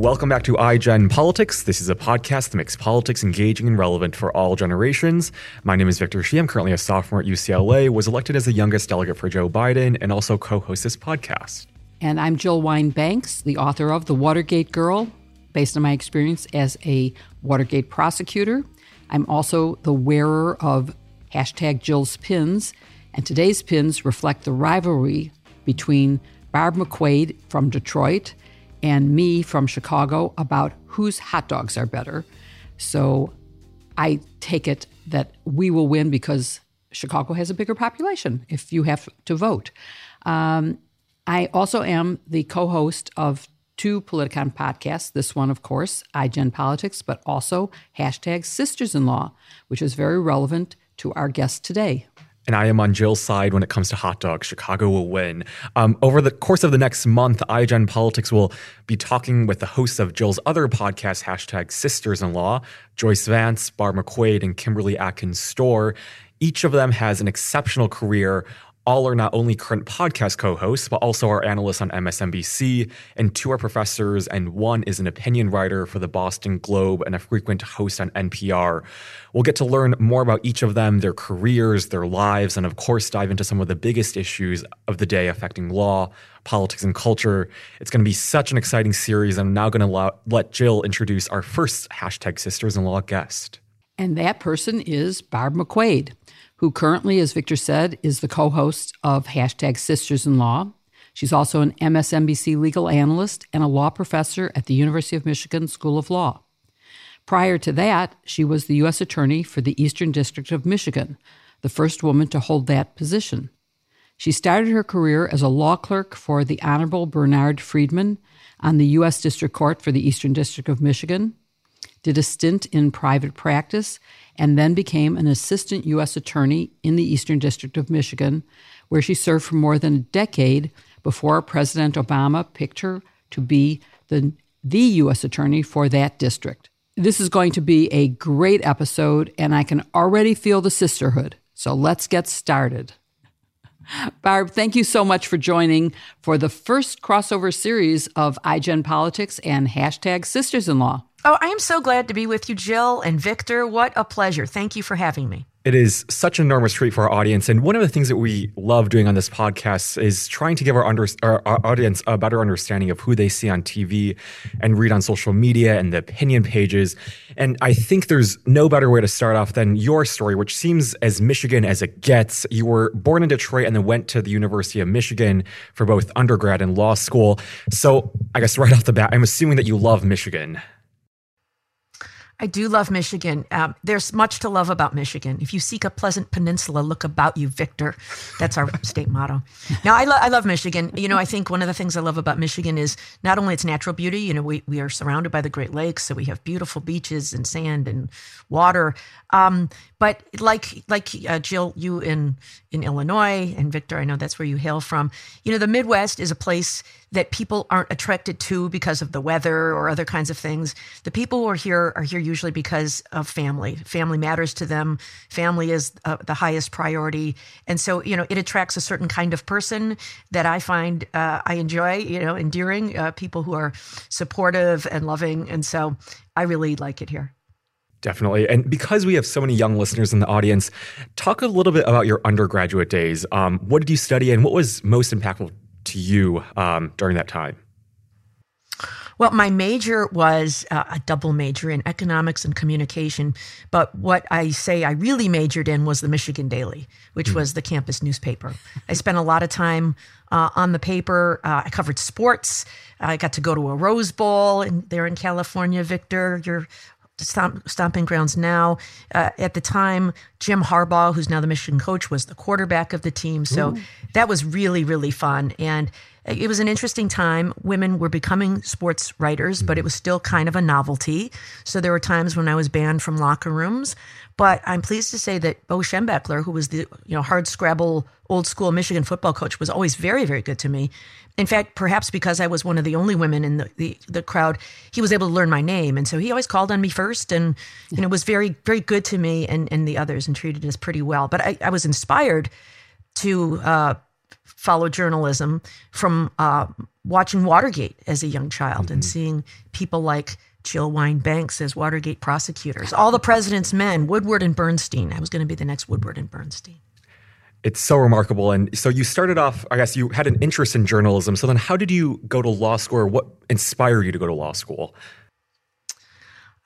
Welcome back to iGen Politics. This is a podcast that makes politics engaging and relevant for all generations. My name is Victor Shi. I'm currently a sophomore at UCLA, was elected as the youngest delegate for Joe Biden, and also co-host this podcast. And I'm Jill Wine-Banks, the author of The Watergate Girl, based on my experience as a Watergate prosecutor. I'm also the wearer of hashtag Jill's pins, and today's pins reflect the rivalry between Barb McQuade from Detroit and me from Chicago about whose hot dogs are better. So I take it that we will win because Chicago has a bigger population if you have to vote. Um, I also am the co host of two Politicon podcasts. This one, of course, iGen Politics, but also hashtag Sisters in Law, which is very relevant to our guest today and I am on Jill's side when it comes to hot dogs. Chicago will win. Um, over the course of the next month, iGen Politics will be talking with the hosts of Jill's other podcast, hashtag Sisters in Law, Joyce Vance, Barb McQuade, and Kimberly Atkins Stohr. Each of them has an exceptional career all are not only current podcast co hosts, but also are analysts on MSNBC, and two are professors, and one is an opinion writer for the Boston Globe and a frequent host on NPR. We'll get to learn more about each of them, their careers, their lives, and of course, dive into some of the biggest issues of the day affecting law, politics, and culture. It's going to be such an exciting series. I'm now going to let Jill introduce our first hashtag Sisters in Law guest. And that person is Barb McQuade who currently, as Victor said, is the co host of hashtag Sisters in Law. She's also an MSNBC legal analyst and a law professor at the University of Michigan School of Law. Prior to that, she was the U.S. Attorney for the Eastern District of Michigan, the first woman to hold that position. She started her career as a law clerk for the Honorable Bernard Friedman on the U.S. District Court for the Eastern District of Michigan, did a stint in private practice, and then became an assistant U.S. attorney in the Eastern District of Michigan, where she served for more than a decade before President Obama picked her to be the, the U.S. attorney for that district. This is going to be a great episode, and I can already feel the sisterhood. So let's get started. Barb, thank you so much for joining for the first crossover series of iGen Politics and hashtag Sisters in Law. Oh, I am so glad to be with you, Jill and Victor. What a pleasure. Thank you for having me. It is such an enormous treat for our audience. And one of the things that we love doing on this podcast is trying to give our, under, our, our, audience a better understanding of who they see on TV and read on social media and the opinion pages. And I think there's no better way to start off than your story, which seems as Michigan as it gets. You were born in Detroit and then went to the University of Michigan for both undergrad and law school. So I guess right off the bat, I'm assuming that you love Michigan. I do love Michigan. Um, there's much to love about Michigan. If you seek a pleasant peninsula, look about you, Victor. That's our state motto. Now, I, lo- I love Michigan. You know, I think one of the things I love about Michigan is not only its natural beauty, you know, we, we are surrounded by the Great Lakes, so we have beautiful beaches and sand and water. Um, but like like uh, Jill, you in in Illinois, and Victor, I know that's where you hail from. You know, the Midwest is a place that people aren't attracted to because of the weather or other kinds of things. The people who are here are here usually because of family. Family matters to them. Family is uh, the highest priority, and so you know it attracts a certain kind of person that I find uh, I enjoy. You know, endearing uh, people who are supportive and loving, and so I really like it here. Definitely. And because we have so many young listeners in the audience, talk a little bit about your undergraduate days. Um, what did you study and what was most impactful to you um, during that time? Well, my major was uh, a double major in economics and communication. But what I say I really majored in was the Michigan Daily, which mm. was the campus newspaper. I spent a lot of time uh, on the paper. Uh, I covered sports. I got to go to a Rose Bowl in, there in California, Victor. You're stomp, stomping grounds now. Uh, at the time, Jim Harbaugh, who's now the Michigan coach, was the quarterback of the team. So Ooh. that was really, really fun. And it was an interesting time. Women were becoming sports writers, but it was still kind of a novelty. So there were times when I was banned from locker rooms. But I'm pleased to say that Bo Schembechler, who was the you know hard scrabble old school Michigan football coach, was always very very good to me. In fact, perhaps because I was one of the only women in the, the, the crowd, he was able to learn my name, and so he always called on me first, and you know was very very good to me and and the others, and treated us pretty well. But I, I was inspired to. Uh, follow journalism from uh, watching Watergate as a young child mm-hmm. and seeing people like Jill Wine-Banks as Watergate prosecutors, all the president's men, Woodward and Bernstein. I was going to be the next Woodward and Bernstein. It's so remarkable. And so you started off, I guess you had an interest in journalism. So then how did you go to law school or what inspired you to go to law school?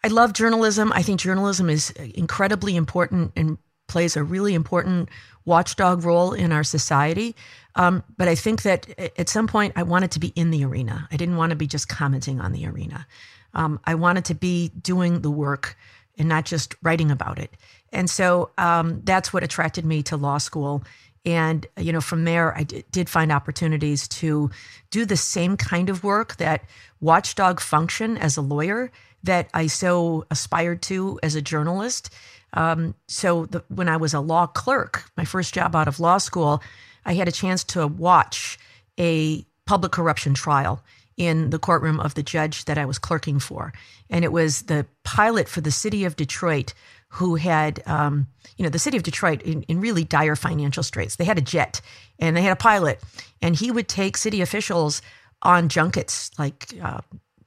I love journalism. I think journalism is incredibly important and plays a really important watchdog role in our society. Um, but I think that at some point I wanted to be in the arena. I didn't want to be just commenting on the arena. Um, I wanted to be doing the work and not just writing about it. And so um, that's what attracted me to law school. And, you know, from there, I d- did find opportunities to do the same kind of work, that watchdog function as a lawyer that I so aspired to as a journalist. Um, so the, when I was a law clerk, my first job out of law school, I had a chance to watch a public corruption trial in the courtroom of the judge that I was clerking for. And it was the pilot for the city of Detroit who had, um, you know, the city of Detroit in, in, really dire financial straits. They had a jet and they had a pilot, and he would take city officials on junkets like, uh,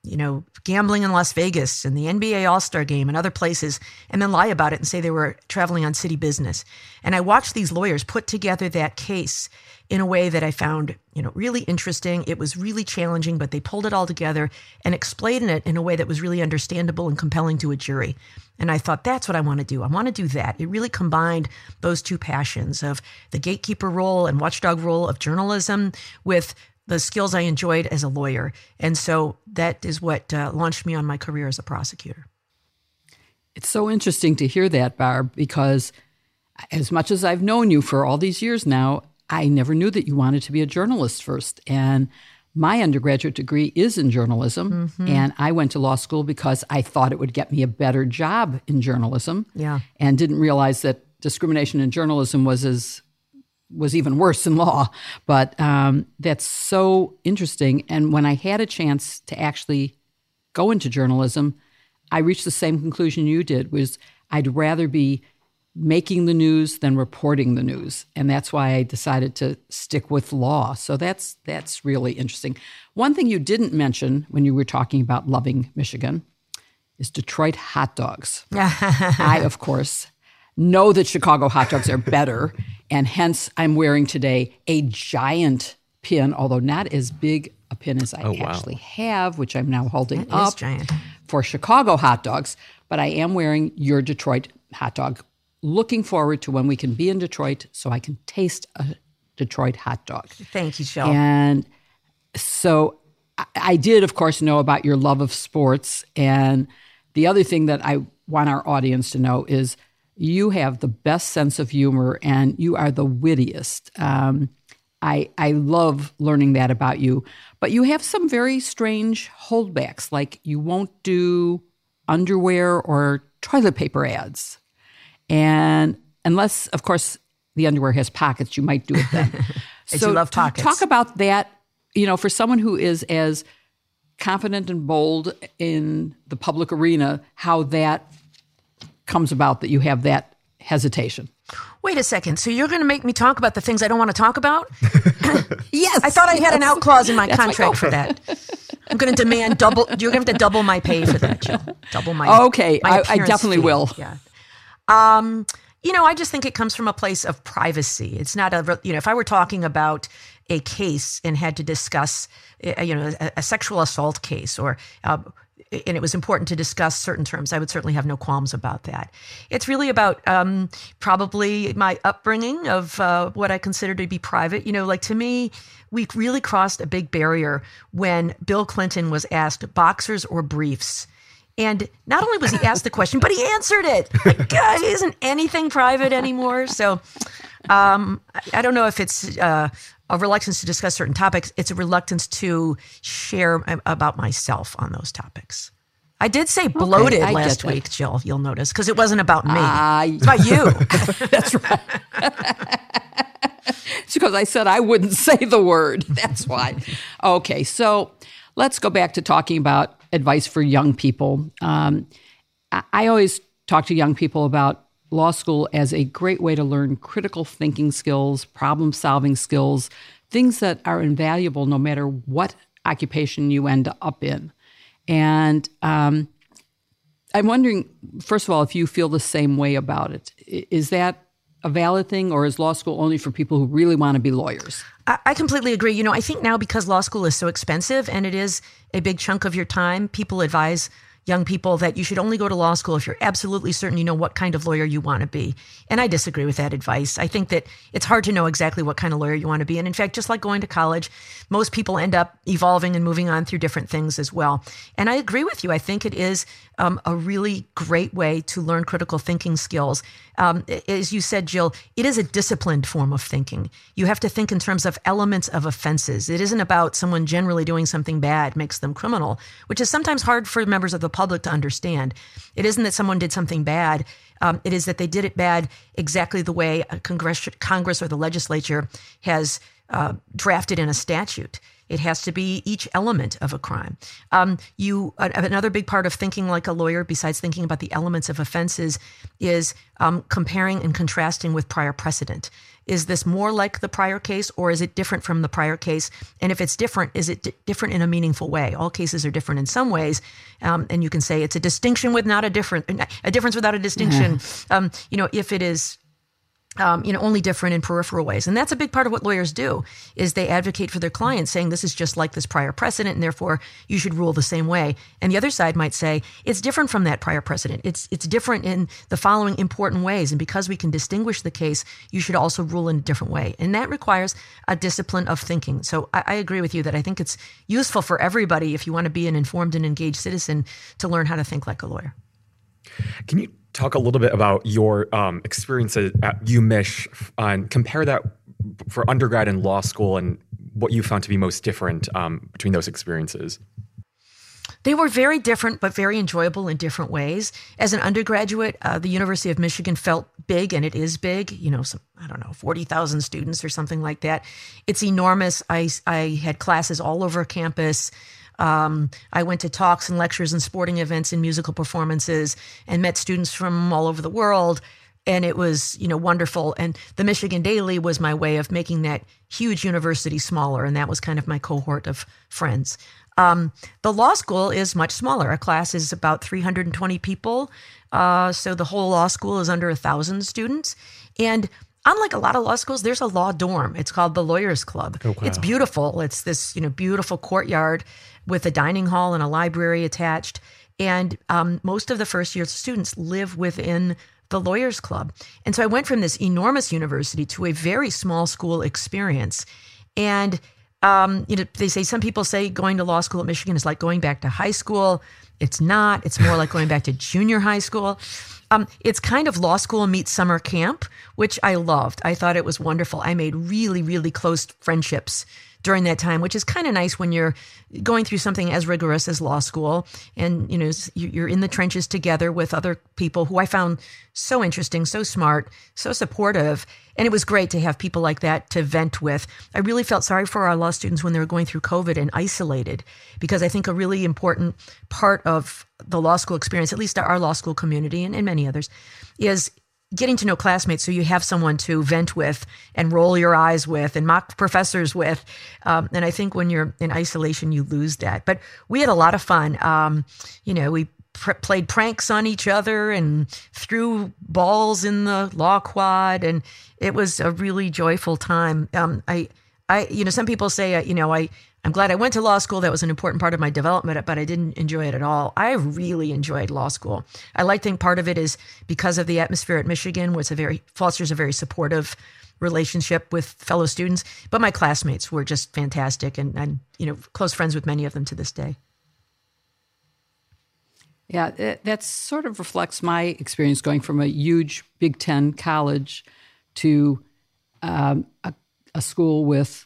you know, gambling in Las Vegas and the NBA All Star game and other places, and then lie about it and say they were traveling on city business. And I watched these lawyers put together that case in a way that I found, you know, really interesting. It was really challenging, but they pulled it all together and explained it in a way that was really understandable and compelling to a jury. And I thought, that's what I want to do. I want to do that. It really combined those two passions of the gatekeeper role and watchdog role of journalism with the skills I enjoyed as a lawyer. And so that is what uh, launched me on my career as a prosecutor. It's so interesting to hear that, Barb, because as much as I've known you for all these years now, I never knew that you wanted to be a journalist first. And my undergraduate degree is in journalism. Mm-hmm. And I went to law school because I thought it would get me a better job in journalism. Yeah. And didn't realize that discrimination in journalism was as was even worse in law. But um, that's so interesting. And when I had a chance to actually go into journalism, I reached the same conclusion you did was I'd rather be making the news than reporting the news. And that's why i decided to stick with law. So that's that's really interesting. One thing you didn't mention when you were talking about loving michigan is detroit hot dogs. I of course know that chicago hot dogs are better and hence i'm wearing today a giant pin although not as big a pin as i oh, actually wow. have which i'm now holding that up giant. for chicago hot dogs but i am wearing your detroit hot dog looking forward to when we can be in Detroit so I can taste a Detroit hot dog. Thank you, Shel. And so I, I did, of course, know about your love of sports. And the other thing that I want our audience to know is you have the best sense of humor and you are the wittiest. Um, I, I love learning that about you. But you have some very strange holdbacks, like you won't do underwear or toilet paper ads. And unless, of course, the underwear has pockets, you might do it then. so love pockets. Talk about that, you know, for someone who is as confident and bold in the public arena, how that comes about that you have that hesitation. Wait a second. So you're going to make me talk about the things I don't want to talk about? yes. I thought I had an out clause in my contract for that. I'm going to demand double. You're going to have to double my pay for that, Jill. Double my. Okay, my I, I, definitely fee. will. Yeah. Um, you know, I just think it comes from a place of privacy. It's not a, you know, if I were talking about a case and had to discuss, eh, you know, a, a sexual assault case or, uh, and it was important to discuss certain terms, I would certainly have no qualms about that. It's really about um, probably my upbringing of uh, what I consider to be private. You know, like to me, we really crossed a big barrier when Bill Clinton was asked boxers or briefs and not only was he asked the question, but he answered it. Like, God, isn't anything private anymore? So um, I don't know if it's uh, a reluctance to discuss certain topics. It's a reluctance to share about myself on those topics. I did say bloated okay, last week, Jill. You'll notice because it wasn't about me. Uh, it's about you. That's right. it's because I said I wouldn't say the word. That's why. Okay, so let's go back to talking about advice for young people. Um, I always talk to young people about law school as a great way to learn critical thinking skills, problem solving skills, things that are invaluable no matter what occupation you end up in. And um, I'm wondering, first of all, if you feel the same way about it. Is that a valid thing, or is law school only for people who really want to be lawyers? I completely agree. You know, I think now because law school is so expensive and it is a big chunk of your time, people advise young people that you should only go to law school if you're absolutely certain you know what kind of lawyer you want to be. And I disagree with that advice. I think that it's hard to know exactly what kind of lawyer you want to be. And in fact, just like going to college, most people end up evolving and moving on through different things as well. And I agree with you. I think it is um, a really great way to learn critical thinking skills. Um, as you said, Jill, it is a disciplined form of thinking. You have to think in terms of elements of offenses. It isn't about someone generally doing something bad makes them criminal, which is sometimes hard for members of the public to understand. It isn't that someone did something bad. Um, it is that they did it bad exactly the way Congress, Congress or the legislature has uh, drafted in a statute. It has to be each element of a crime. Um, you another big part of thinking like a lawyer, besides thinking about the elements of offenses, is um, comparing and contrasting with prior precedent. Is this more like the prior case, or is it different from the prior case? And if it's different, is it d- different in a meaningful way? All cases are different in some ways, um, and you can say it's a distinction with not a different, a difference without a distinction. Um, you know, if it is um, you know, only different in peripheral ways. And that's a big part of what lawyers do is they advocate for their clients saying this is just like this prior precedent and therefore you should rule the same way. And the other side might say it's different from that prior precedent. It's it's different in the following important ways. And because we can distinguish the case, you should also rule in a different way. And that requires a discipline of thinking. So I, I agree with you that I think it's useful for everybody if you want to be an informed and engaged citizen to learn how to think like a lawyer. Can you talk a little bit about your um, experiences at UMich and compare that for undergrad and law school and what you found to be most different um, between those experiences? They were very different, but very enjoyable in different ways. As an undergraduate, uh, the University of Michigan felt big, and it is big. You know, some I don't know, forty thousand students or something like that. It's enormous. I I had classes all over campus. Um, I went to talks and lectures and sporting events and musical performances and met students from all over the world. And it was, you know, wonderful. And the Michigan Daily was my way of making that huge university smaller. And that was kind of my cohort of friends. Um, the law school is much smaller. A class is about 320 people. Uh, so the whole law school is under a thousand students. And unlike a lot of law schools, there's a law dorm. It's called the Lawyers Club. Oh, wow. It's beautiful. It's this, you know, beautiful courtyard with a dining hall and a library attached. And um, most of the first year students live within the Lawyers Club. And so I went from this enormous university to a very small school experience. And um, you know, they say some people say going to law school at Michigan is like going back to high school. It's not. It's more like going back to junior high school. Um, it's kind of law school meets summer camp, which I loved. I thought it was wonderful. I made really, really close friendships during that time, which is kind of nice when you're going through something as rigorous as law school and you know you're in the trenches together with other people who I found so interesting, so smart, so supportive, and it was great to have people like that to vent with. I really felt sorry for our law students when they were going through COVID and isolated because I think a really important part of the law school experience, at least our law school community and, and many others, is getting to know classmates so you have someone to vent with and roll your eyes with and mock professors with. Um, and I think when you're in isolation, you lose that. But we had a lot of fun. Um, you know, we pr- played pranks on each other and threw balls in the law quad, and it was a really joyful time. Um, I, I, you know, some people say, uh, you know, I I'm glad I went to law school. That was an important part of my development, but I didn't enjoy it at all. I really enjoyed law school. I like think part of it is because of the atmosphere at Michigan, which a very fosters a very supportive relationship with fellow students. But my classmates were just fantastic, and I'm you know close friends with many of them to this day. Yeah, that sort of reflects my experience going from a huge Big Ten college to um, a, a school with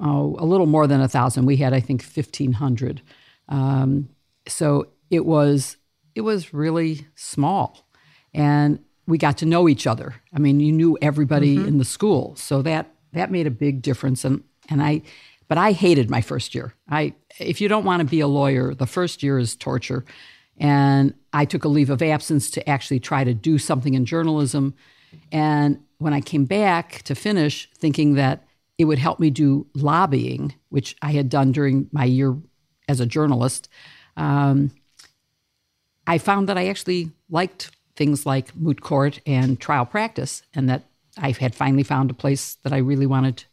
oh, a little more than a thousand. We had, I think, fifteen hundred. Um, so it was it was really small, and we got to know each other. I mean, you knew everybody mm-hmm. in the school, so that that made a big difference. And and I, but I hated my first year. I if you don't want to be a lawyer, the first year is torture. And I took a leave of absence to actually try to do something in journalism. And when I came back to finish, thinking that it would help me do lobbying, which I had done during my year as a journalist, um, I found that I actually liked things like moot court and trial practice, and that I had finally found a place that I really wanted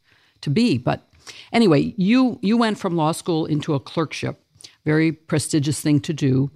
to be. But anyway, you you went from law school into a clerkship, very prestigious thing to do,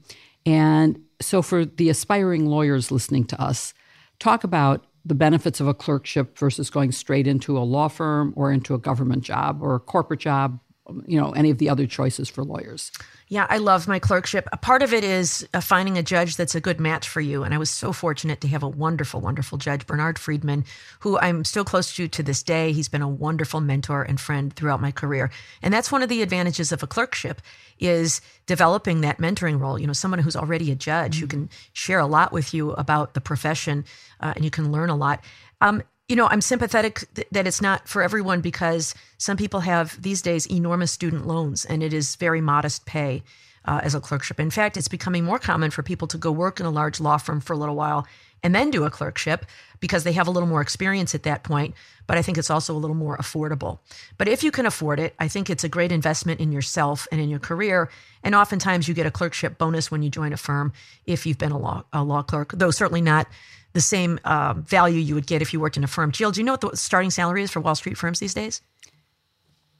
and so for the aspiring lawyers listening to us, talk about the benefits of a clerkship versus going straight into a law firm or into a government job or a corporate job, you know, any of the other choices for lawyers. Yeah, I love my clerkship. A part of it is uh, finding a judge that's a good match for you. And I was so fortunate to have a wonderful, wonderful judge, Bernard Friedman, who I'm still close to to this day. He's been a wonderful mentor and friend throughout my career. And that's one of the advantages of a clerkship is developing that mentoring role. You know, someone who's already a judge mm-hmm. who can share a lot with you about the profession uh, and you can learn a lot. Um, you know, I'm sympathetic th- that it's not for everyone because some people have these days enormous student loans and it is very modest pay uh, as a clerkship. In fact, it's becoming more common for people to go work in a large law firm for a little while and then do a clerkship because they have a little more experience at that point. But I think it's also a little more affordable. But if you can afford it, I think it's a great investment in yourself and in your career. And oftentimes you get a clerkship bonus when you join a firm if you've been a law, a law clerk, though certainly not the same uh, value you would get if you worked in a firm. Jill, do you know what the starting salary is for Wall Street firms these days?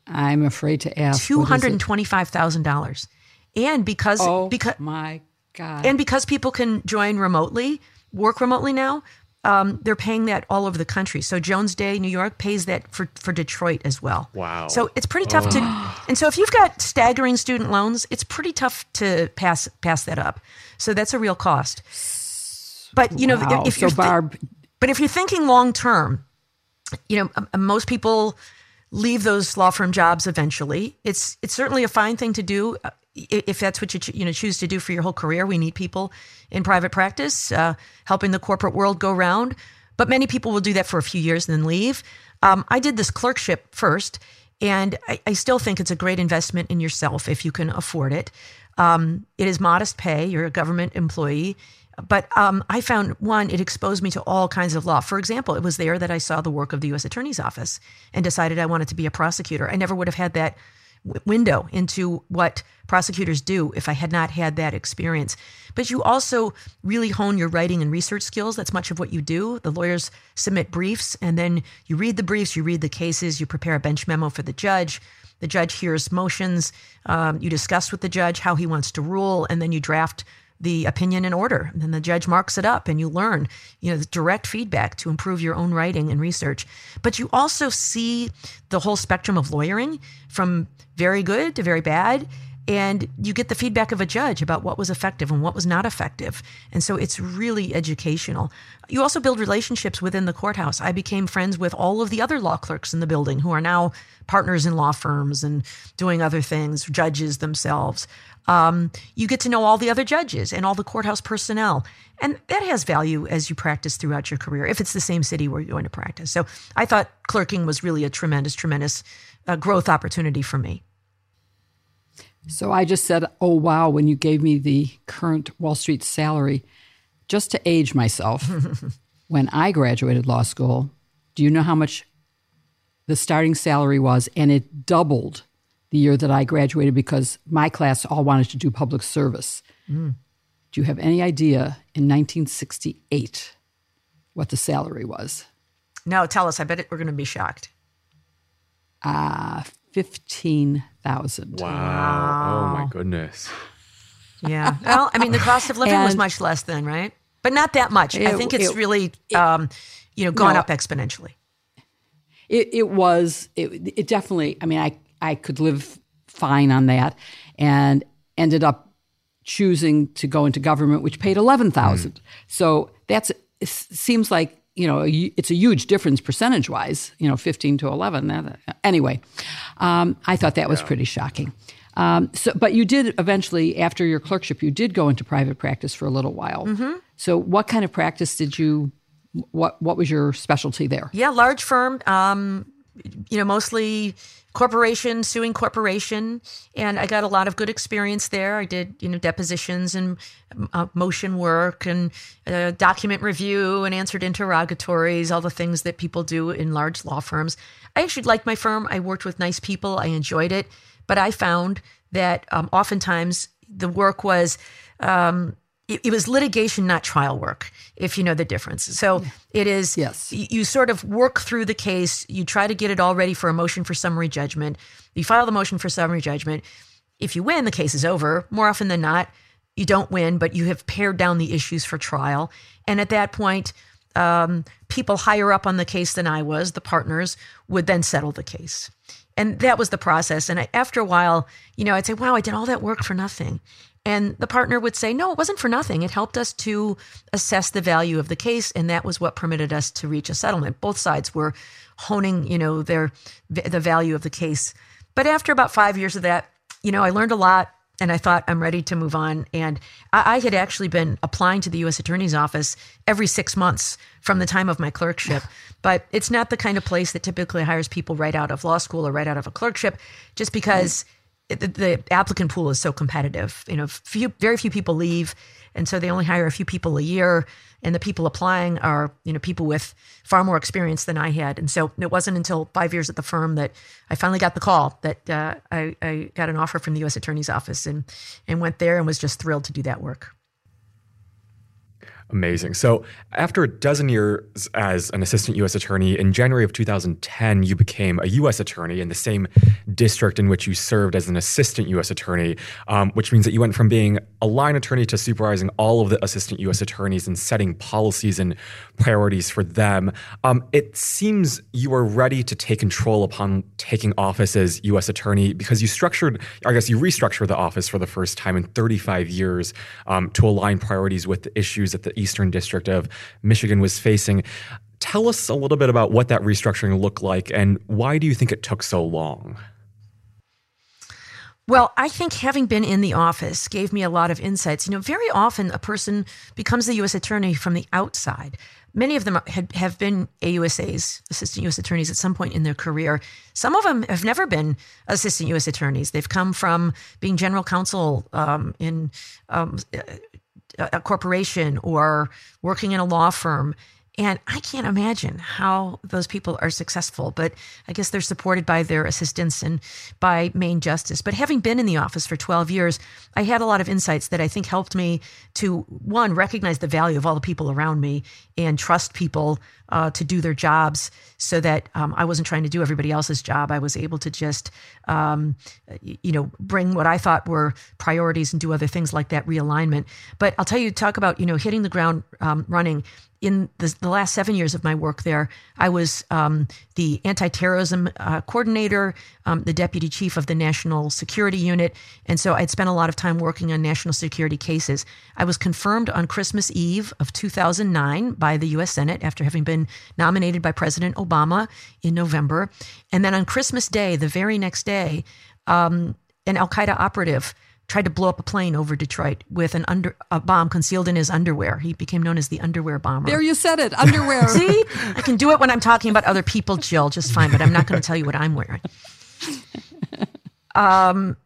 I'm afraid to ask. Two hundred and twenty-five thousand dollars, and because oh because my god, and because people can join remotely, work remotely now, um, they're paying that all over the country. So Jones Day, New York, pays that for for Detroit as well. Wow. So it's pretty tough oh. to, and so if you've got staggering student loans, it's pretty tough to pass pass that up. So that's a real cost. But you know, wow. if, if you're so Barb, but if you're thinking long term, you know, most people leave those law firm jobs eventually. It's it's certainly a fine thing to do uh, if that's what you you know choose to do for your whole career. We need people in private practice uh, helping the corporate world go round. But many people will do that for a few years and then leave. Um, I did this clerkship first, and I, I, still think it's a great investment in yourself if you can afford it. Um, it is modest pay. You're a government employee. But um, I found one, it exposed me to all kinds of law. For example, it was there that I saw the work of the U.S. Attorney's Office and decided I wanted to be a prosecutor. I never would have had that window into what prosecutors do if I had not had that experience. But you also really hone your writing and research skills. That's much of what you do. The lawyers submit briefs, and then you read the briefs, you read the cases, you prepare a bench memo for the judge. The judge hears motions. Um, you discuss with the judge how he wants to rule, and then you draft the opinion in order. And then the judge marks it up and you learn, you know, direct feedback to improve your own writing and research. But you also see the whole spectrum of lawyering from very good to very bad. And you get the feedback of a judge about what was effective and what was not effective. And so it's really educational. You also build relationships within the courthouse. I became friends with all of the other law clerks in the building who are now partners in law firms and doing other things, judges themselves. Um, you get to know all the other judges and all the courthouse personnel. And that has value as you practice throughout your career, if it's the same city where you're going to practice. So I thought clerking was really a tremendous, tremendous uh, growth opportunity for me. So I just said, oh, wow, when you gave me the current Wall Street salary, just to age myself, when I graduated law school, do you know how much the starting salary was? And it doubled the year that I graduated because my class all wanted to do public service. Mm. Do you have any idea in 1968 what the salary was? No, tell us. I bet it, we're going to be shocked. Uh, 15,000. Wow. wow. Oh, my goodness. Yeah. Well, I mean, the cost of living and was much less then, right? But not that much. It, I think it's it, really, it, um, you know, gone no, up exponentially. It, it was, it, it definitely, I mean, I I could live fine on that, and ended up choosing to go into government, which paid eleven thousand. Mm. So that's seems like you know it's a huge difference percentage wise. You know, fifteen to eleven. Anyway, um, I thought that was yeah. pretty shocking. Um, so, but you did eventually, after your clerkship, you did go into private practice for a little while. Mm-hmm. So, what kind of practice did you? What What was your specialty there? Yeah, large firm. Um, you know, mostly corporation suing corporation, and I got a lot of good experience there. I did you know depositions and uh, motion work and uh, document review and answered interrogatories, all the things that people do in large law firms. I actually liked my firm. I worked with nice people. I enjoyed it, but I found that um, oftentimes the work was. Um, it, it was litigation, not trial work, if you know the difference. So it is, Yes. y- you sort of work through the case, you try to get it all ready for a motion for summary judgment. You file the motion for summary judgment. If you win, the case is over. More often than not, you don't win, but you have pared down the issues for trial. And at that point, um, people higher up on the case than I was, the partners, would then settle the case. And that was the process. And I, after a while, you know, I'd say, wow, I did all that work for nothing. And the partner would say, no, it wasn't for nothing. It helped us to assess the value of the case. And that was what permitted us to reach a settlement. Both sides were honing, you know, their the value of the case. But after about five years of that, you know, I learned a lot and I thought I'm ready to move on. And I, I had actually been applying to the U.S. Attorney's Office every six months from the time of my clerkship. But it's not the kind of place that typically hires people right out of law school or right out of a clerkship, just because it- the, the applicant pool is so competitive. You know, few, very few people leave, and so they only hire a few people a year. And the people applying are, you know, people with far more experience than I had. And so it wasn't until five years at the firm that I finally got the call that uh, I, I got an offer from the U.S. Attorney's Office and and went there and was just thrilled to do that work. Amazing. So, after a dozen years as an assistant U.S. attorney, in January of 2010, you became a U.S. attorney in the same district in which you served as an assistant U.S. attorney, um, which means that you went from being a line attorney to supervising all of the assistant U.S. attorneys and setting policies and priorities for them. Um, it seems you were ready to take control upon taking office as U.S. attorney because you structured, I guess, you restructured the office for the first time in 35 years um, to align priorities with the issues that the Eastern District of Michigan was facing. Tell us a little bit about what that restructuring looked like and why do you think it took so long? Well, I think having been in the office gave me a lot of insights. You know, very often a person becomes the U.S. attorney from the outside. Many of them had, have been AUSAs, assistant U.S. attorneys, at some point in their career. Some of them have never been assistant U.S. attorneys. They've come from being general counsel um, in um, a corporation or working in a law firm. And I can't imagine how those people are successful, but I guess they're supported by their assistants and by Main Justice. But having been in the office for 12 years, I had a lot of insights that I think helped me to, one, recognize the value of all the people around me and trust people uh, to do their jobs so that um, I wasn't trying to do everybody else's job. I was able to just, um, you know, bring what I thought were priorities and do other things like that realignment. But I'll tell you, talk about, you know, hitting the ground um, running. In the, the last seven years of my work there, I was um, the anti terrorism uh, coordinator, um, the deputy chief of the National Security Unit. And so I'd spent a lot of time working on national security cases. I was confirmed on Christmas Eve of 2009 by the U.S. Senate after having been nominated by President Obama in November. And then on Christmas Day, the very next day, um, an Al Qaeda operative tried to blow up a plane over Detroit with an under a bomb concealed in his underwear. He became known as the underwear bomber. There you said it. Underwear. See, I can do it when I'm talking about other people, Jill, just fine. But I'm not going to tell you what I'm wearing. Um,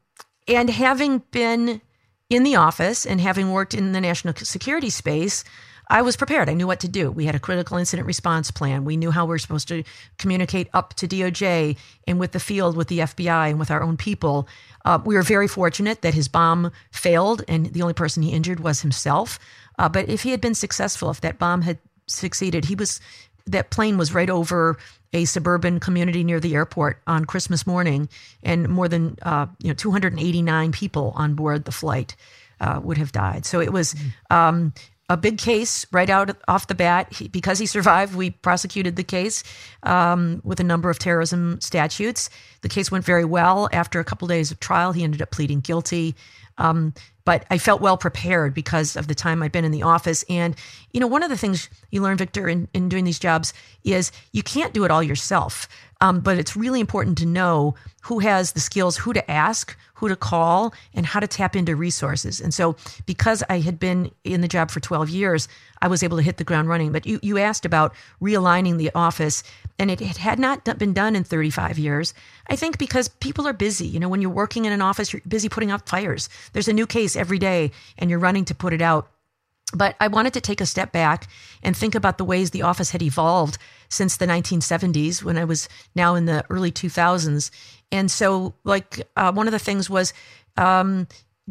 and having been in the office and having worked in the national security space, I was prepared. I knew what to do. We had a critical incident response plan. We knew how we were supposed to communicate up to DOJ and with the field, with the FBI, and with our own people. Uh, we were very fortunate that his bomb failed and the only person he injured was himself. Uh, but if he had been successful, if that bomb had succeeded, he was that plane was right over a suburban community near the airport on Christmas morning, and more than uh, you know 289 people on board the flight uh, would have died. So it was um, a big case right out off the bat. He, because he survived, we prosecuted the case um, with a number of terrorism statutes. The case went very well. After a couple days of trial, he ended up pleading guilty. Um, but I felt well prepared because of the time I'd been in the office. And, you know, one of the things you learn, Victor, in, in doing these jobs is you can't do it all yourself. Um, but it's really important to know who has the skills, who to ask, who to call, and how to tap into resources. And so, because I had been in the job for 12 years, I was able to hit the ground running. But you, you asked about realigning the office, and it, it had not been done in 35 years. I think because people are busy. You know, when you're working in an office, you're busy putting out fires. There's a new case every day, and you're running to put it out. But I wanted to take a step back and think about the ways the office had evolved since the 1970s when I was now in the early 2000s. And so, like, uh, one of the things was um,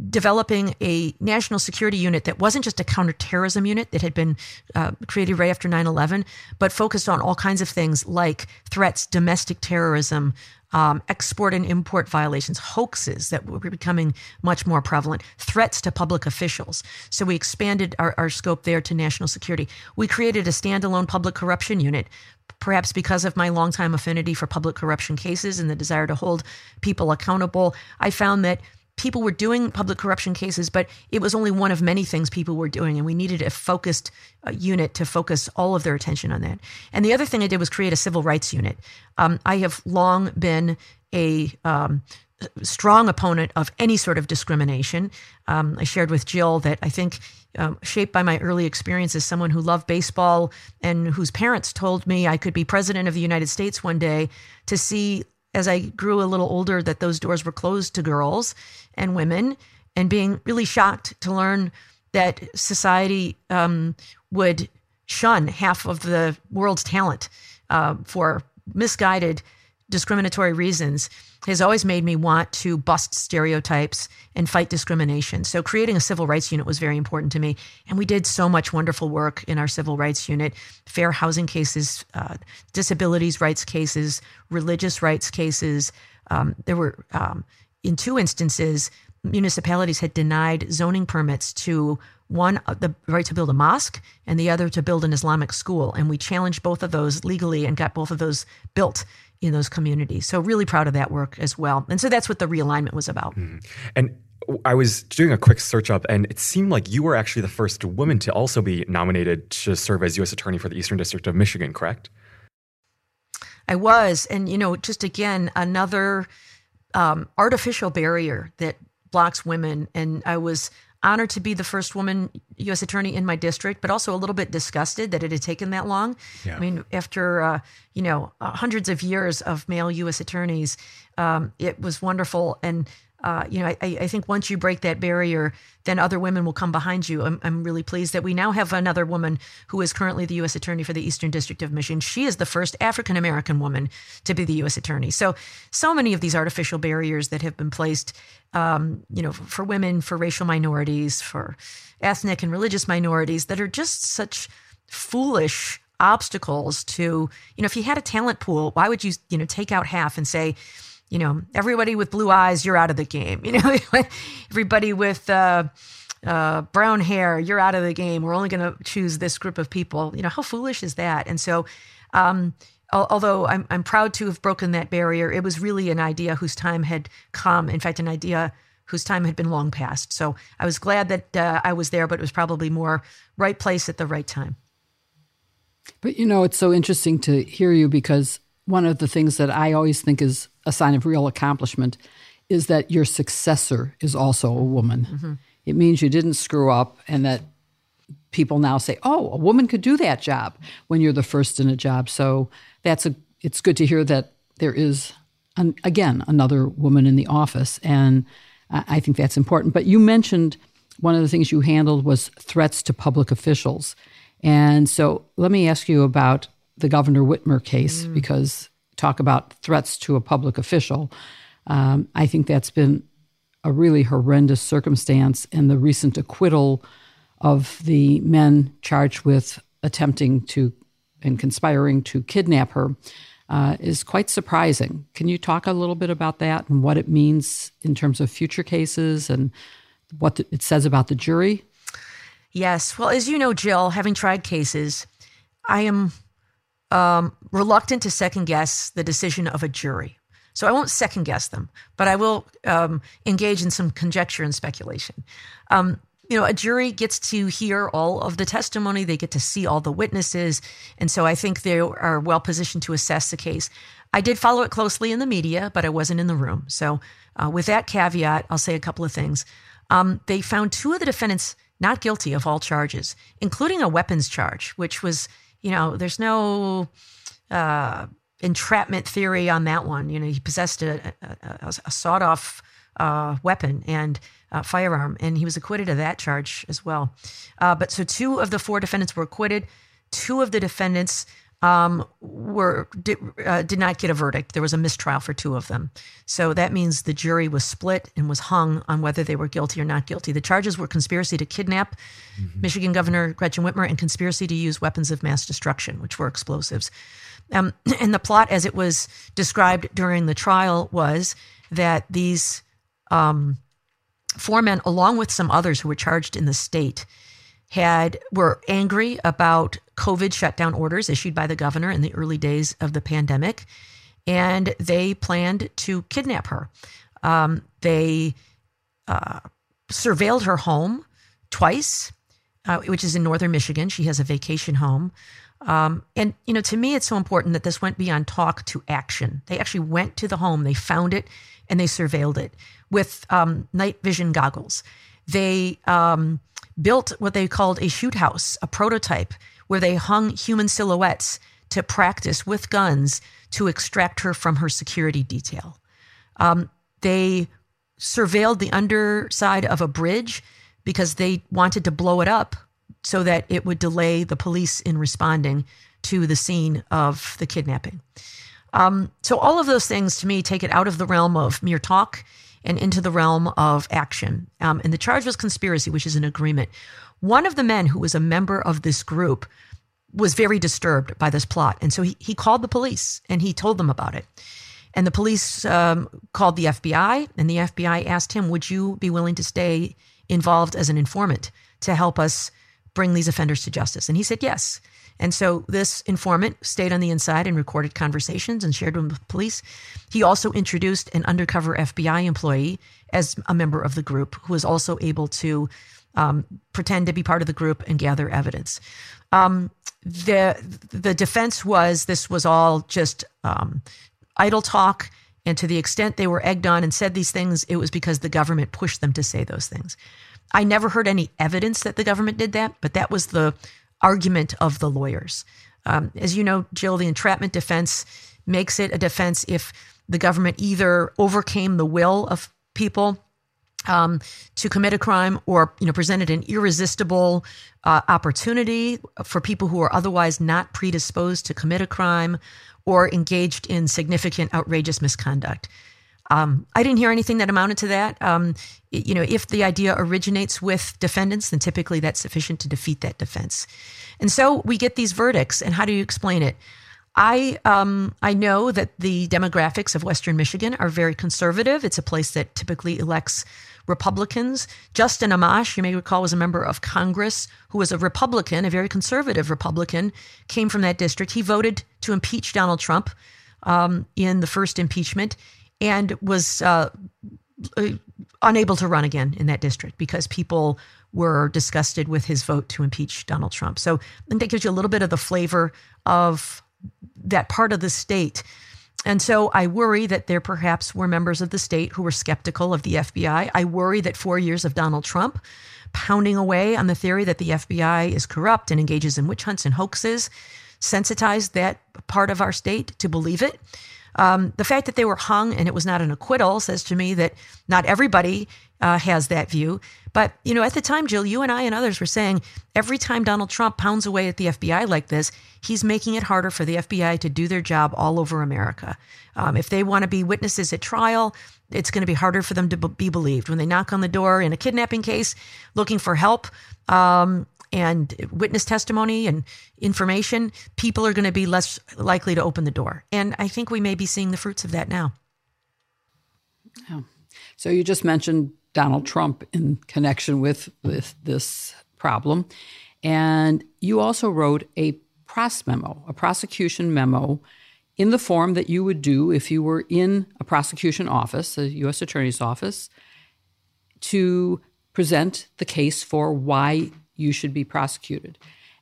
developing a national security unit that wasn't just a counterterrorism unit that had been uh, created right after 9 11, but focused on all kinds of things like threats, domestic terrorism, um, export and import violations, hoaxes that were becoming much more prevalent, threats to public officials. So we expanded our, our scope there to national security. We created a standalone public corruption unit perhaps because of my longtime affinity for public corruption cases and the desire to hold people accountable, I found that people were doing public corruption cases, but it was only one of many things people were doing. And we needed a focused uh, unit to focus all of their attention on that. And the other thing I did was create a civil rights unit. Um, I have long been a um, strong opponent of any sort of discrimination. Um, I shared with Jill that I think, um, shaped by my early experience as someone who loved baseball and whose parents told me I could be president of the United States one day, to see as I grew a little older that those doors were closed to girls and women, and being really shocked to learn that society um, would shun half of the world's talent uh, for misguided discriminatory reasons has always made me want to bust stereotypes and fight discrimination. So, creating a civil rights unit was very important to me. And we did so much wonderful work in our civil rights unit fair housing cases, uh, disabilities rights cases, religious rights cases. Um, there were, um, in two instances, municipalities had denied zoning permits to one uh, the right to build a mosque and the other to build an islamic school and we challenged both of those legally and got both of those built in those communities. So really proud of that work as well. And so that's what the realignment was about. Mm-hmm. And I was doing a quick search up, and it seemed like you were actually the first woman to also be nominated to serve as U.S. Attorney for the Eastern District of Michigan, correct? I was. And, you know, just again, another um, artificial barrier that blocks women. And I was honored to be the first woman U.S. attorney in my district, but also a little bit disgusted that it had taken that long. Yeah. I mean, after uh, you know uh, hundreds of years of male U.S. attorneys, um, it was wonderful and uh, you know, I, I, think once you break that barrier, then other women will come behind you. I'm, I'm, really pleased that we now have another woman who is currently the U.S. Attorney for the Eastern District of Michigan. She is the first African American woman to be the U.S. Attorney. So, so many of these artificial barriers that have been placed, um, you know, for women, for racial minorities, for ethnic and religious minorities, that are just such foolish obstacles to, you know, if you had a talent pool, why would you, you know, take out half and say, you know, everybody with blue eyes, you're out of the game. You know, everybody with uh, uh, brown hair, you're out of the game. We're only going to choose this group of people. You know, how foolish is that? And so, um, although I'm, I'm proud to have broken that barrier, it was really an idea whose time had come. In fact, an idea whose time had been long past. So I was glad that uh, I was there, but it was probably more right place at the right time. But you know, it's so interesting to hear you because one of the things that I always think is a sign of real accomplishment is that your successor is also a woman. Mm-hmm. It means you didn't screw up and that people now say, "Oh, a woman could do that job" when you're the first in a job. So that's a it's good to hear that there is an, again another woman in the office and I think that's important. But you mentioned one of the things you handled was threats to public officials. And so let me ask you about the Governor Whitmer case mm. because talk about threats to a public official. Um, I think that's been a really horrendous circumstance, and the recent acquittal of the men charged with attempting to and conspiring to kidnap her uh, is quite surprising. Can you talk a little bit about that and what it means in terms of future cases and what it says about the jury? Yes. Well, as you know, Jill, having tried cases, I am um, reluctant to second guess the decision of a jury. So I won't second guess them, but I will um, engage in some conjecture and speculation. Um, you know, a jury gets to hear all of the testimony, they get to see all the witnesses. And so I think they are well positioned to assess the case. I did follow it closely in the media, but I wasn't in the room. So, uh, with that caveat, I'll say a couple of things. Um, they found two of the defendants not guilty of all charges, including a weapons charge, which was, you know, there's no uh, entrapment theory on that one. You know, he possessed a, a, a sawed off uh, weapon and firearm, and he was acquitted of that charge as well. Uh, but so two of the four defendants were acquitted. Two of the defendants um, were did, uh, did not get a verdict. There was a mistrial for two of them. So that means the jury was split and was hung on whether they were guilty or not guilty. The charges were conspiracy to kidnap mm-hmm. Michigan Governor Gretchen Whitmer and conspiracy to use weapons of mass destruction, which were explosives. Um, and the plot, as it was described during the trial, was that these um, four men, along with some others who were charged in the state, had were angry about COVID shutdown orders issued by the governor in the early days of the pandemic, and they planned to kidnap her. Um, they uh, surveilled her home twice, uh, which is in northern Michigan. She has a vacation home. Um, and, you know, to me, it's so important that this went beyond talk to action. They actually went to the home, they found it, and they surveilled it with um, night vision goggles. They um, built what they called a shoot house, a prototype, where they hung human silhouettes to practice with guns to extract her from her security detail. Um, they surveilled the underside of a bridge because they wanted to blow it up so that it would delay the police in responding to the scene of the kidnapping. Um, so, all of those things to me take it out of the realm of mere talk and into the realm of action. Um, and the charge was conspiracy, which is an agreement. One of the men who was a member of this group was very disturbed by this plot. And so he, he called the police and he told them about it. And the police um, called the FBI, and the FBI asked him, Would you be willing to stay involved as an informant to help us bring these offenders to justice? And he said yes. And so this informant stayed on the inside and recorded conversations and shared them with police. He also introduced an undercover FBI employee as a member of the group who was also able to um, pretend to be part of the group and gather evidence. Um, the the defense was this was all just um, idle talk, and to the extent they were egged on and said these things, it was because the government pushed them to say those things. I never heard any evidence that the government did that, but that was the argument of the lawyers. Um, as you know, Jill, the entrapment defense makes it a defense if the government either overcame the will of people um, to commit a crime or you know presented an irresistible uh, opportunity for people who are otherwise not predisposed to commit a crime or engaged in significant outrageous misconduct. Um, I didn't hear anything that amounted to that. Um, you know, if the idea originates with defendants, then typically that's sufficient to defeat that defense. And so we get these verdicts. And how do you explain it? I um, I know that the demographics of Western Michigan are very conservative. It's a place that typically elects Republicans. Justin Amash, you may recall, was a member of Congress who was a Republican, a very conservative Republican, came from that district. He voted to impeach Donald Trump um, in the first impeachment and was uh, uh, unable to run again in that district because people were disgusted with his vote to impeach Donald Trump. So I think that gives you a little bit of the flavor of that part of the state. And so I worry that there perhaps were members of the state who were skeptical of the FBI. I worry that four years of Donald Trump pounding away on the theory that the FBI is corrupt and engages in witch hunts and hoaxes sensitized that part of our state to believe it. Um, the fact that they were hung and it was not an acquittal says to me that not everybody uh, has that view. But, you know, at the time, Jill, you and I and others were saying every time Donald Trump pounds away at the FBI like this, he's making it harder for the FBI to do their job all over America. Um, if they want to be witnesses at trial, it's going to be harder for them to be believed. When they knock on the door in a kidnapping case looking for help, um, and witness testimony and information, people are going to be less likely to open the door. And I think we may be seeing the fruits of that now. Yeah. So you just mentioned Donald Trump in connection with, with this problem. And you also wrote a press memo, a prosecution memo in the form that you would do if you were in a prosecution office, a U.S. Attorney's office, to present the case for why you should be prosecuted.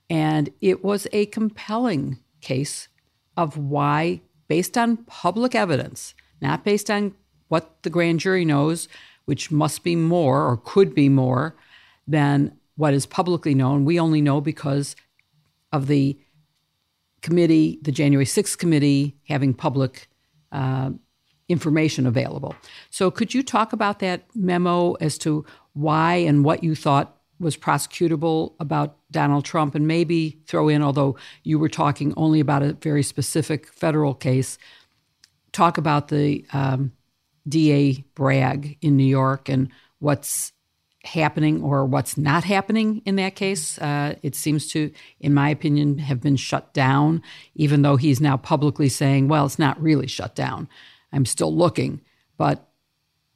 And it was a compelling case of why, based on public evidence, not based on what the grand jury knows, which must be more or could be more than what is publicly known. We only know because of the committee, the January 6th committee, having public uh, information available. So, could you talk about that memo as to why and what you thought was prosecutable about Donald Trump, and maybe throw in, although you were talking only about a very specific federal case, talk about the um, DA Bragg in New York and what's happening or what's not happening in that case. Uh, it seems to, in my opinion, have been shut down, even though he's now publicly saying, well, it's not really shut down. I'm still looking. But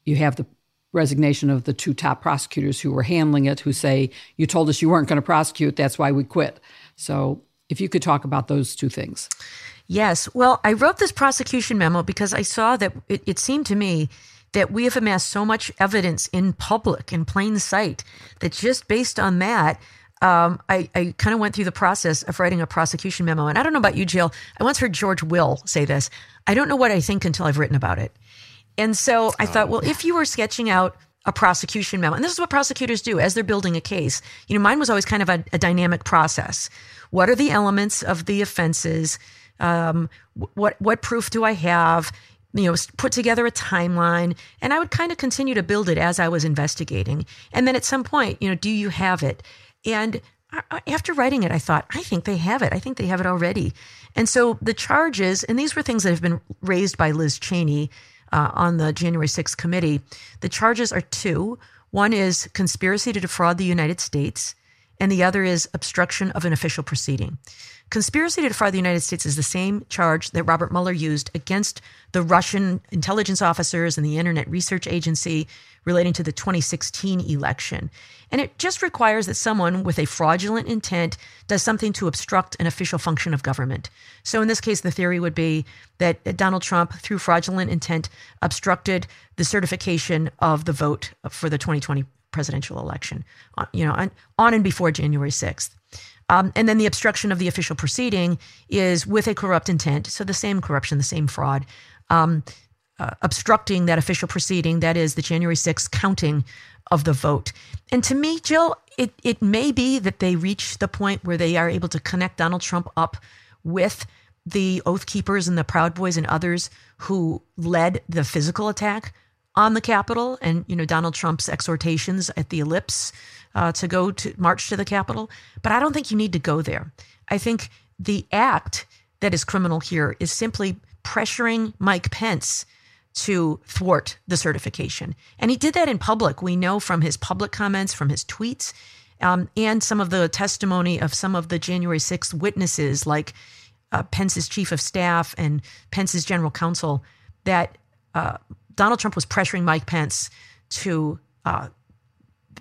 you have the resignation of the two top prosecutors who were handling it, who say, You told us you weren't going to prosecute, that's why we quit. So if you could talk about those two things. Yes. Well, I wrote this prosecution memo because I saw that it, it seemed to me that we have amassed so much evidence in public, in plain sight, that just based on that, um, I, I kind of went through the process of writing a prosecution memo. And I don't know about you, Jill. I once heard George Will say this I don't know what I think until I've written about it. And so I thought, well, if you were sketching out a prosecution memo, and this is what prosecutors do as they're building a case, you know, mine was always kind of a, a dynamic process. What are the elements of the offenses? Um, what what proof do I have? You know, put together a timeline, and I would kind of continue to build it as I was investigating. And then at some point, you know, do you have it? And after writing it, I thought, I think they have it. I think they have it already. And so the charges, and these were things that have been raised by Liz Cheney uh, on the January 6th committee. The charges are two. One is conspiracy to defraud the United States, and the other is obstruction of an official proceeding. Conspiracy to defraud the United States is the same charge that Robert Mueller used against the Russian intelligence officers and the Internet Research Agency relating to the 2016 election. And it just requires that someone with a fraudulent intent does something to obstruct an official function of government. So in this case, the theory would be that Donald Trump, through fraudulent intent, obstructed the certification of the vote for the 2020 presidential election, uh, you know, on, on and before January 6th. Um, and then the obstruction of the official proceeding is with a corrupt intent. So the same corruption, the same fraud, um, uh, obstructing that official proceeding, that is the January 6th counting of the vote. And to me, Jill, it, it may be that they reach the point where they are able to connect Donald Trump up with the Oath Keepers and the Proud Boys and others who led the physical attack on the Capitol and, you know, Donald Trump's exhortations at the ellipse uh, to go to march to the Capitol. But I don't think you need to go there. I think the act that is criminal here is simply pressuring Mike Pence to thwart the certification. And he did that in public. We know from his public comments, from his tweets, um, and some of the testimony of some of the January 6th witnesses, like uh, Pence's chief of staff and Pence's general counsel, that uh, Donald Trump was pressuring Mike Pence to uh,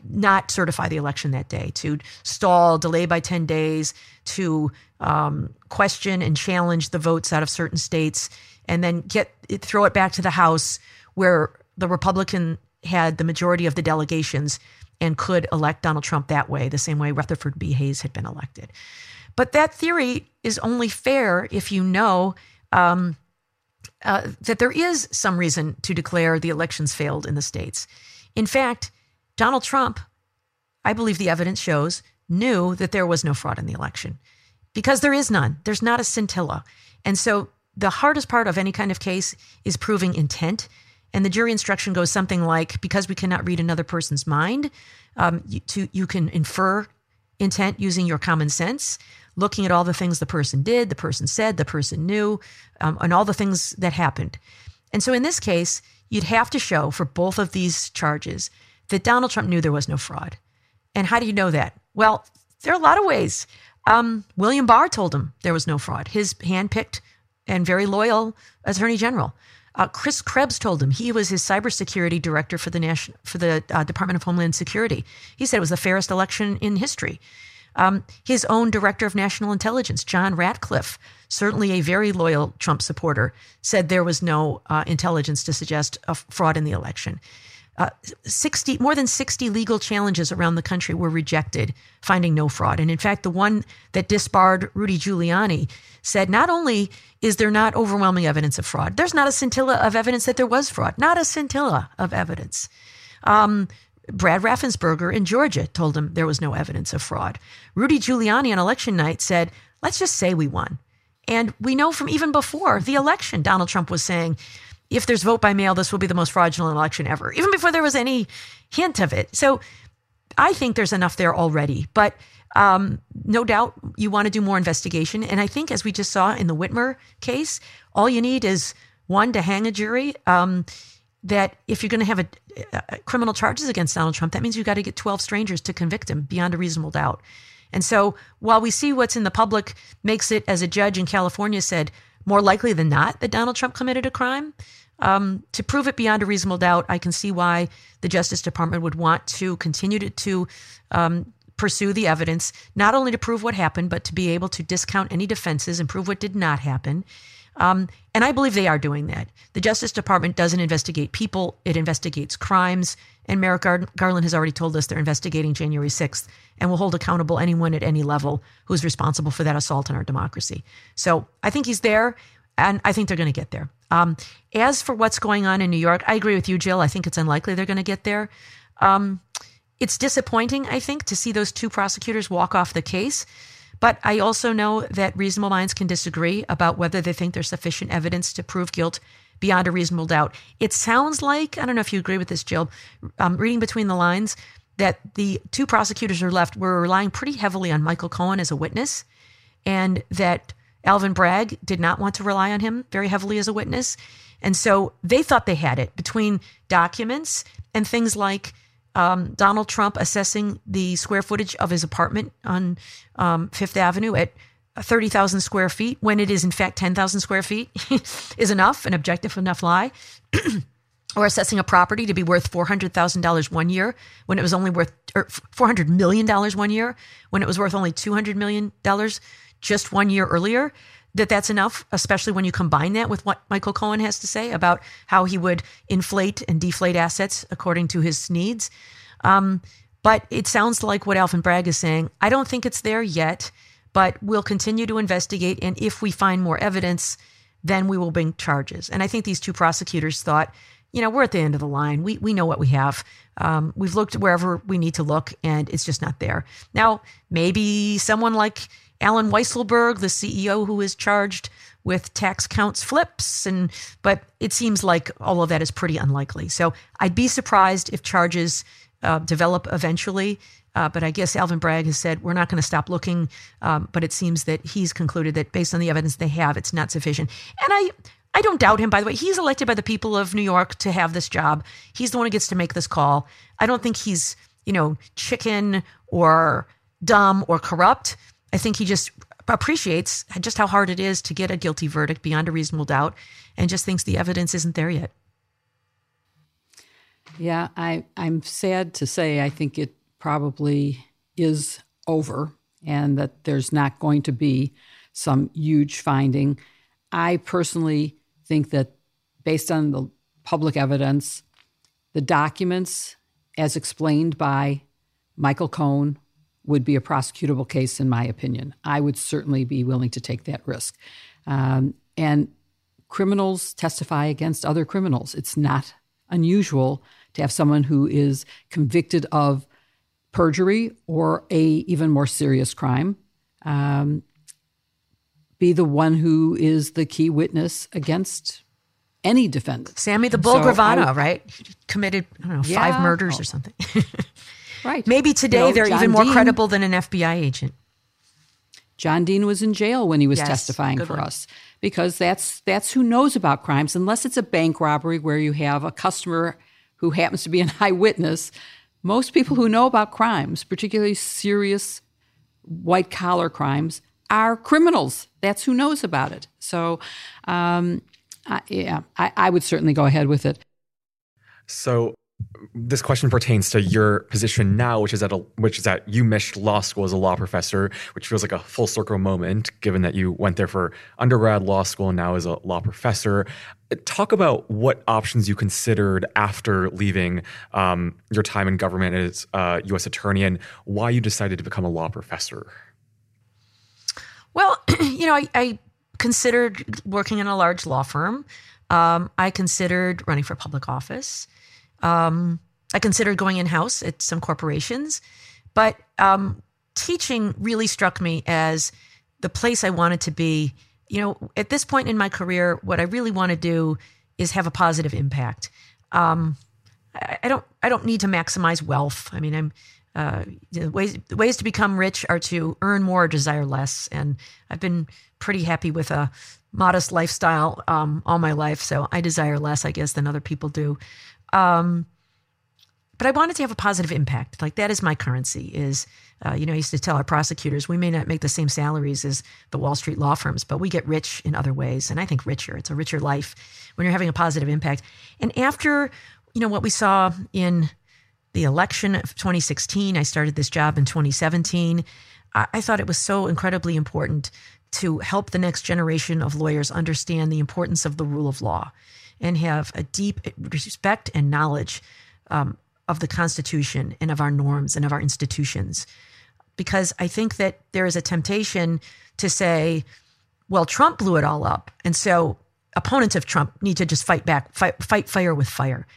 not certify the election that day, to stall, delay by 10 days, to um, question and challenge the votes out of certain states, and then get throw it back to the House where the Republican had the majority of the delegations and could elect Donald Trump that way, the same way Rutherford B. Hayes had been elected. But that theory is only fair if you know um, uh, that there is some reason to declare the elections failed in the states. In fact, Donald Trump, I believe the evidence shows, knew that there was no fraud in the election because there is none. There's not a scintilla. And so the hardest part of any kind of case is proving intent. And the jury instruction goes something like because we cannot read another person's mind, um, you, to, you can infer intent using your common sense, looking at all the things the person did, the person said, the person knew, um, and all the things that happened. And so in this case, you'd have to show for both of these charges that Donald Trump knew there was no fraud. And how do you know that? Well, there are a lot of ways. Um, William Barr told him there was no fraud. His handpicked and very loyal attorney general. Uh, Chris Krebs told him he was his cybersecurity director for the national for the uh, Department of Homeland Security. He said it was the fairest election in history. Um, his own director of national intelligence, John Ratcliffe, certainly a very loyal Trump supporter, said there was no uh, intelligence to suggest a fraud in the election. Uh, 60 more than 60 legal challenges around the country were rejected finding no fraud and in fact the one that disbarred rudy giuliani said not only is there not overwhelming evidence of fraud there's not a scintilla of evidence that there was fraud not a scintilla of evidence um, Brad Raffensperger in Georgia told him there was no evidence of fraud. Rudy Giuliani on election night said, let's just say we won. And we know from even before the election, Donald Trump was saying, if there's vote by mail, this will be the most fraudulent election ever, even before there was any hint of it. So I think there's enough there already. But um, no doubt you want to do more investigation. And I think, as we just saw in the Whitmer case, all you need is one to hang a jury. Um, that if you're going to have a, a, criminal charges against Donald Trump, that means you've got to get 12 strangers to convict him beyond a reasonable doubt. And so while we see what's in the public makes it, as a judge in California said, more likely than not that Donald Trump committed a crime, um, to prove it beyond a reasonable doubt, I can see why the Justice Department would want to continue to, to um, pursue the evidence, not only to prove what happened, but to be able to discount any defenses and prove what did not happen. Um, and I believe they are doing that. The Justice Department doesn't investigate people, it investigates crimes. And Merrick Gar- Garland has already told us they're investigating January 6th and will hold accountable anyone at any level who's responsible for that assault on our democracy. So I think he's there, and I think they're going to get there. Um, as for what's going on in New York, I agree with you, Jill. I think it's unlikely they're going to get there. Um, it's disappointing, I think, to see those two prosecutors walk off the case. But I also know that reasonable minds can disagree about whether they think there's sufficient evidence to prove guilt beyond a reasonable doubt. It sounds like, I don't know if you agree with this, Jill, um, reading between the lines, that the two prosecutors are left were relying pretty heavily on Michael Cohen as a witness, and that Alvin Bragg did not want to rely on him very heavily as a witness. And so they thought they had it between documents and things like um, Donald Trump assessing the square footage of his apartment on um, Fifth Avenue at 30,000 square feet when it is in fact 10,000 square feet is enough, an objective enough lie. or assessing a property to be worth $400,000 one year when it was only worth or $400 million one year when it was worth only $200 million just one year earlier that that's enough, especially when you combine that with what Michael Cohen has to say about how he would inflate and deflate assets according to his needs. Um, but it sounds like what Alvin Bragg is saying. I don't think it's there yet, but we'll continue to investigate. And if we find more evidence, then we will bring charges. And I think these two prosecutors thought, you know, we're at the end of the line. We, we know what we have. Um, we've looked wherever we need to look, and it's just not there. Now, maybe someone like Allen Weisselberg, the CEO who is charged with tax counts flips and but it seems like all of that is pretty unlikely. So I'd be surprised if charges uh, develop eventually. Uh, but I guess Alvin Bragg has said we're not going to stop looking. Um, but it seems that he's concluded that based on the evidence they have, it's not sufficient. And I, I don't doubt him. By the way, he's elected by the people of New York to have this job. He's the one who gets to make this call. I don't think he's you know chicken or dumb or corrupt. I think he just appreciates just how hard it is to get a guilty verdict beyond a reasonable doubt and just thinks the evidence isn't there yet. Yeah, I, I'm sad to say I think it probably is over and that there's not going to be some huge finding. I personally think that based on the public evidence, the documents, as explained by Michael Cohen, would be a prosecutable case, in my opinion. I would certainly be willing to take that risk. Um, and criminals testify against other criminals. It's not unusual to have someone who is convicted of perjury or a even more serious crime um, be the one who is the key witness against any defendant. Sammy the Bull so Gravano, right? Committed, I don't know, yeah, five murders oh. or something. Right. Maybe today you know, they're John even more Dean, credible than an FBI agent. John Dean was in jail when he was yes, testifying for one. us because that's that's who knows about crimes unless it's a bank robbery where you have a customer who happens to be an eyewitness. Most people who know about crimes, particularly serious white collar crimes, are criminals. That's who knows about it. So, um, I, yeah, I, I would certainly go ahead with it. So this question pertains to your position now, which is at a, which is at UMich Law School as a law professor, which feels like a full circle moment, given that you went there for undergrad law school and now as a law professor. Talk about what options you considered after leaving um, your time in government as uh, U.S. attorney, and why you decided to become a law professor. Well, you know, I, I considered working in a large law firm. Um, I considered running for public office. Um, I considered going in house at some corporations, but um, teaching really struck me as the place I wanted to be. You know, at this point in my career, what I really want to do is have a positive impact. Um, I, I, don't. I don't need to maximize wealth. I mean, I'm. Uh, the ways the ways to become rich are to earn more, desire less, and I've been pretty happy with a modest lifestyle um, all my life. So I desire less, I guess, than other people do. Um, but I wanted to have a positive impact. Like that is my currency. Is uh, you know, I used to tell our prosecutors we may not make the same salaries as the Wall Street law firms, but we get rich in other ways, and I think richer. It's a richer life when you're having a positive impact. And after you know what we saw in the election of 2016, I started this job in 2017. I, I thought it was so incredibly important to help the next generation of lawyers understand the importance of the rule of law and have a deep respect and knowledge um, of the Constitution and of our norms and of our institutions. Because I think that there is a temptation to say, well, Trump blew it all up. And so opponents of Trump need to just fight back, fight, fight fire with fire.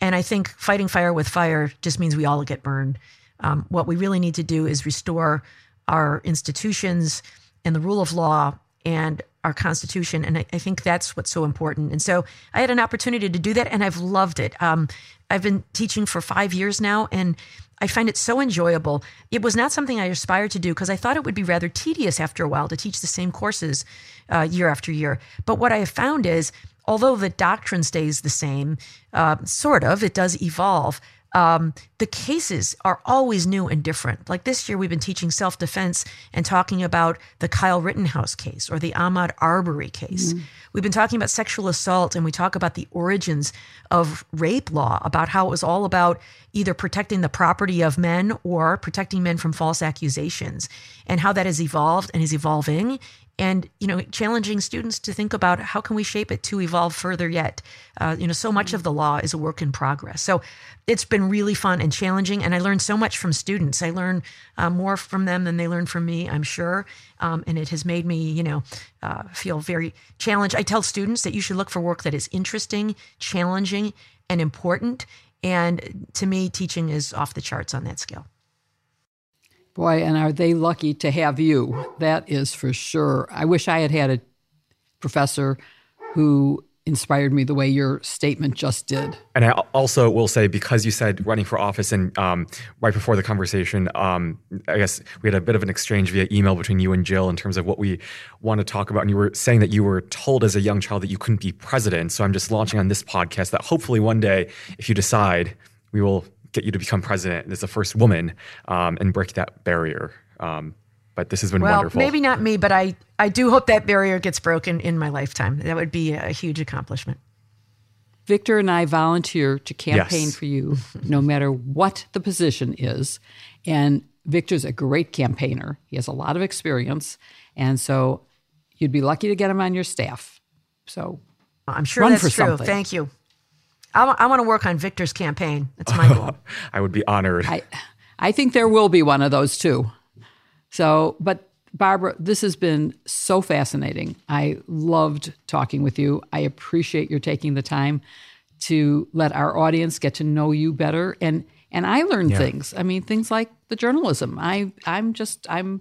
And I think fighting fire with fire just means we all get burned. Um, what we really need to do is restore our institutions and the rule of law and our Constitution. And I, I, think that's what's so important. And so I had an opportunity to do that, and I've loved it. Um, I've been teaching for five years now, and I find it so enjoyable. It was not something I aspired to do because I thought it would be rather tedious after a while to teach the same courses uh, year after year. But what I have found is, although the doctrine stays the same, uh, sort of, it does evolve um, the cases are always new and different. Like this year, we've been teaching self defense and talking about the Kyle Rittenhouse case or the Ahmaud Arbery case. Mm-hmm. We've been talking about sexual assault and we talk about the origins of rape law, about how it was all about either protecting the property of men or protecting men from false accusations and how that has evolved and is evolving and you know challenging students to think about how can we shape it to evolve further yet. Uh, you know so much of the law is a work in progress. So it's been really fun and challenging and i learned so much from students. I learn uh, more from them than they learn from me i'm sure. Um, and it has made me you know uh, feel very challenged. I tell students that you should look for work that is interesting challenging and important and to me teaching is off the charts on that scale Boy, and are they lucky to have you? That is for sure. I wish I had had a professor who inspired me the way your statement just did. And I also will say, because you said running for office, and um, right before the conversation, um, I guess we had a bit of an exchange via email between you and Jill in terms of what we want to talk about. And you were saying that you were told as a young child that you couldn't be president. So I'm just launching on this podcast that hopefully one day, if you decide, we will get you to become president as the first woman um, and break that barrier. Um, but this has been well, wonderful. Maybe not me, but I, I do hope that barrier gets broken in my lifetime. That would be a huge accomplishment. Victor and I volunteer to campaign yes. for you no matter what the position is. And Victor's a great campaigner. He has a lot of experience. And so you'd be lucky to get him on your staff. So I'm sure that's true. Something. Thank you. I, I want to work on Victor's campaign. That's my goal. I would be honored. I, I think there will be one of those too. So, but Barbara, this has been so fascinating. I loved talking with you. I appreciate your taking the time to let our audience get to know you better and and I learned yeah. things. I mean, things like the journalism. I I'm just I'm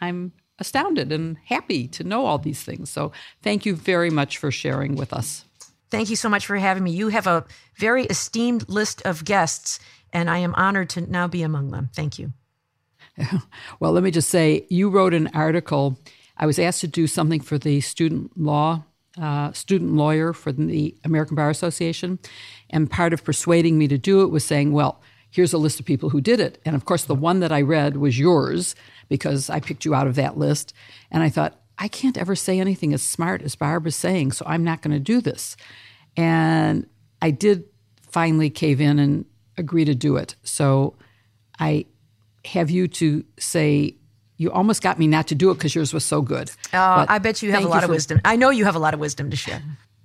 I'm astounded and happy to know all these things. So, thank you very much for sharing with us. Thank you so much for having me. You have a very esteemed list of guests, and I am honored to now be among them. Thank you. Well, let me just say, you wrote an article. I was asked to do something for the student law, uh, student lawyer for the American Bar Association, and part of persuading me to do it was saying, well, here's a list of people who did it. And of course, the one that I read was yours because I picked you out of that list. And I thought, I can't ever say anything as smart as Barbara's saying, so I'm not going to do this. And I did finally cave in and agree to do it. So I have you to say, you almost got me not to do it because yours was so good. Uh, I bet you have a lot of wisdom. I know you have a lot of wisdom to share.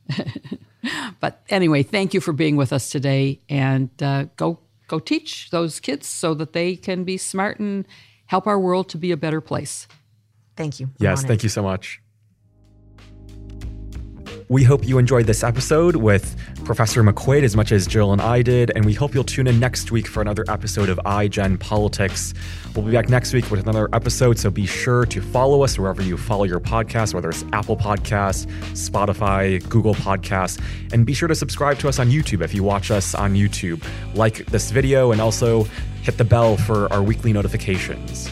but anyway, thank you for being with us today, and uh, go go teach those kids so that they can be smart and help our world to be a better place. Thank you. yes, thank you so much. We hope you enjoyed this episode with Professor McQuade as much as Jill and I did, and we hope you'll tune in next week for another episode of iGen Politics. We'll be back next week with another episode, so be sure to follow us wherever you follow your podcast, whether it's Apple Podcasts, Spotify, Google Podcasts, and be sure to subscribe to us on YouTube if you watch us on YouTube. Like this video and also hit the bell for our weekly notifications.